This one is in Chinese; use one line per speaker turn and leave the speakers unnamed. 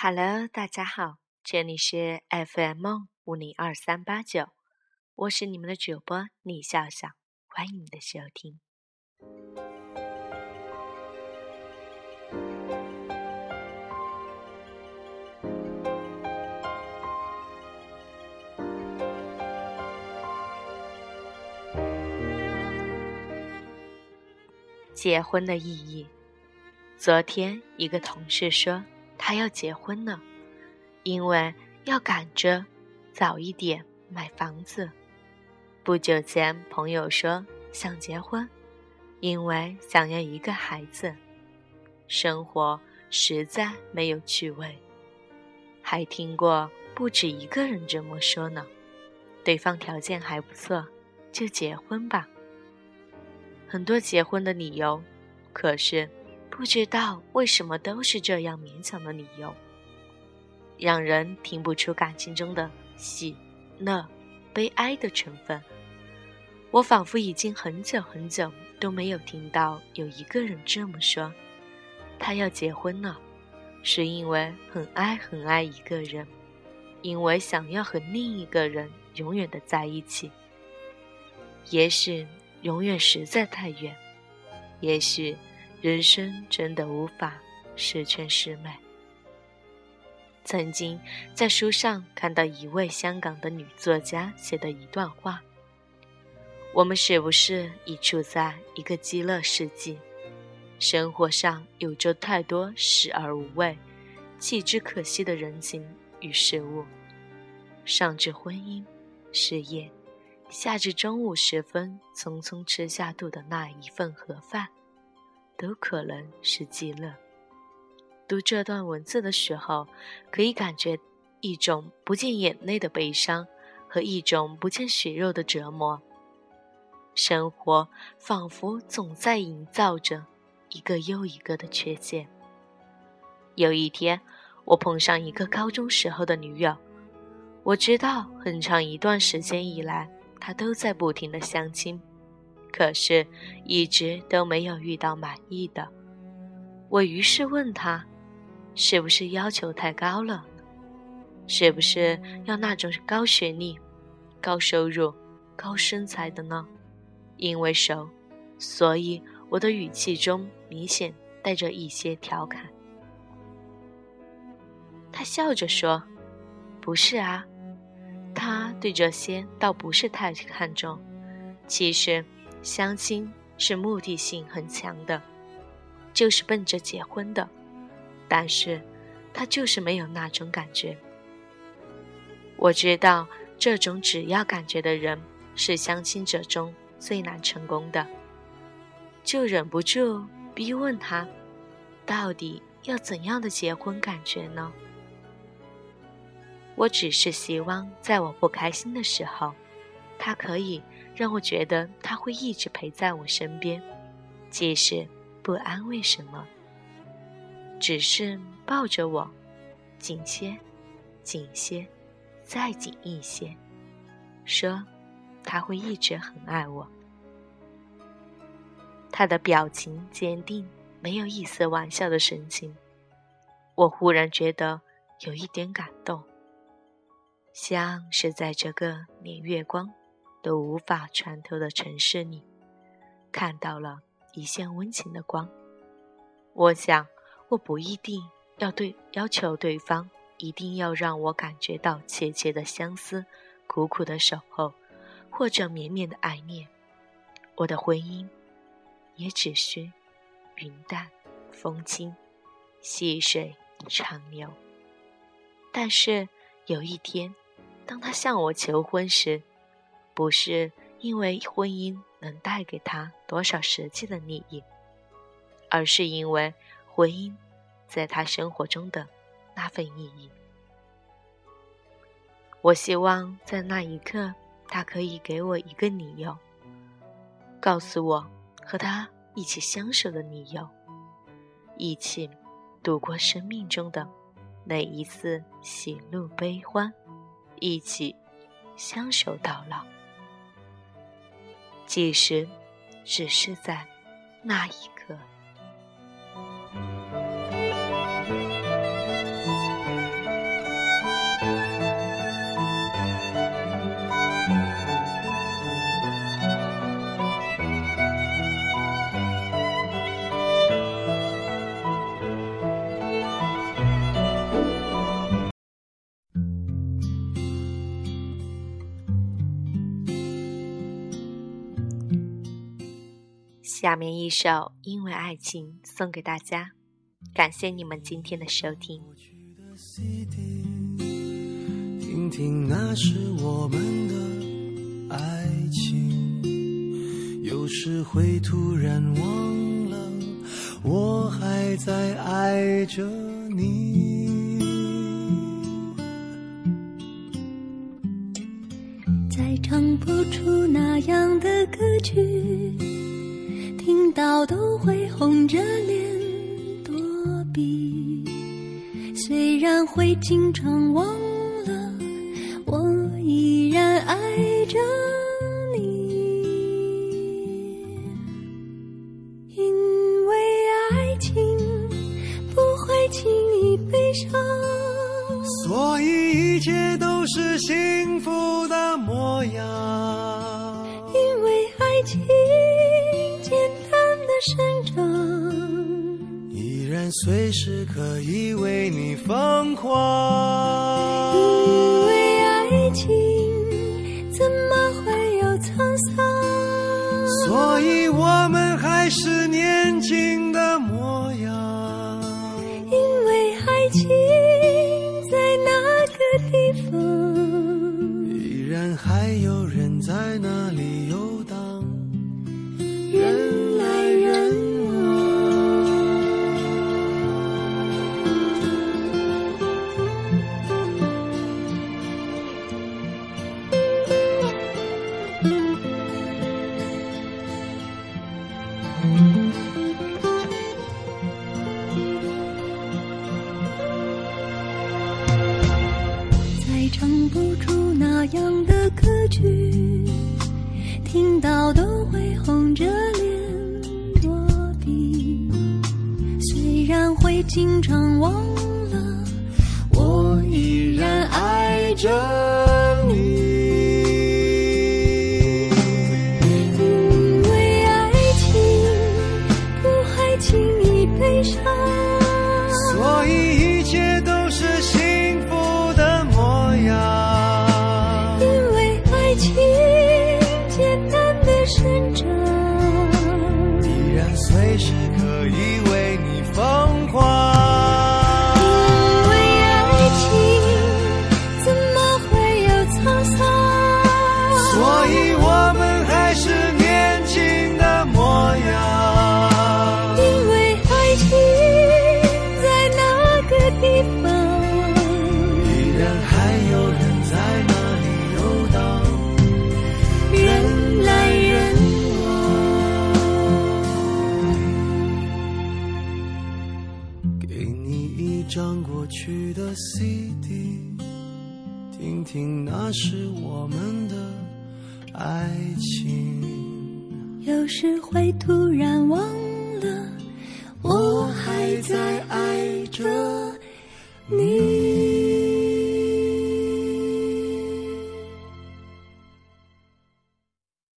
Hello，大家好，这里是 FM 五零二三八九，我是你们的主播李笑笑，欢迎你的收听。结婚的意义，昨天一个同事说。他要结婚了，因为要赶着早一点买房子。不久前，朋友说想结婚，因为想要一个孩子。生活实在没有趣味。还听过不止一个人这么说呢。对方条件还不错，就结婚吧。很多结婚的理由，可是。不知道为什么都是这样勉强的理由，让人听不出感情中的喜、乐、悲哀的成分。我仿佛已经很久很久都没有听到有一个人这么说：他要结婚了，是因为很爱很爱一个人，因为想要和另一个人永远的在一起。也许永远实在太远，也许。人生真的无法十全十美。曾经在书上看到一位香港的女作家写的一段话：“我们是不是已处在一个极乐世纪？生活上有着太多食而无味、弃之可惜的人情与事物，上至婚姻、事业，下至中午时分匆匆吃下肚的那一份盒饭。”都可能是极乐。读这段文字的时候，可以感觉一种不见眼泪的悲伤和一种不见血肉的折磨。生活仿佛总在营造着一个又一个的缺陷。有一天，我碰上一个高中时候的女友，我知道很长一段时间以来，她都在不停的相亲。可是，一直都没有遇到满意的。我于是问他：“是不是要求太高了？是不是要那种高学历、高收入、高身材的呢？”因为熟，所以我的语气中明显带着一些调侃。他笑着说：“不是啊，他对这些倒不是太看重。其实……”相亲是目的性很强的，就是奔着结婚的，但是他就是没有那种感觉。我知道这种只要感觉的人是相亲者中最难成功的，就忍不住逼问他，到底要怎样的结婚感觉呢？我只是希望在我不开心的时候，他可以。让我觉得他会一直陪在我身边，即使不安慰什么，只是抱着我，紧些，紧些，再紧一些，说他会一直很爱我。他的表情坚定，没有一丝玩笑的神情。我忽然觉得有一点感动，像是在这个年月光。都无法穿透的城市里，看到了一线温情的光。我想，我不一定要对要求对方一定要让我感觉到切切的相思、苦苦的守候，或者绵绵的爱恋。我的婚姻也只需云淡风轻、细水长流。但是有一天，当他向我求婚时，不是因为婚姻能带给他多少实际的利益，而是因为婚姻在他生活中的那份意义。我希望在那一刻，他可以给我一个理由，告诉我和他一起相守的理由，一起度过生命中的每一次喜怒悲欢，一起相守到老。即使只是在那一刻。下面一首《因为爱情》送给大家，感谢你们今天的收听。
听听那是我们的爱情，有时会突然忘了，我还在爱着你。
再唱不出那样的歌曲，听到都会红着脸躲避。虽然会经常忘了，我依然爱着你，因为爱情不会轻易悲伤。
所以一切都是幸福的模样。
因为爱情生长，
依然随时可以为你疯狂。
因为爱情怎么会有沧桑？
所以我们还是年轻
唱不出那样的歌曲，听到都会红着脸躲避。虽然会经常忘了，我依然爱着
的 CD，听听那是我们的爱情。
有时会突然忘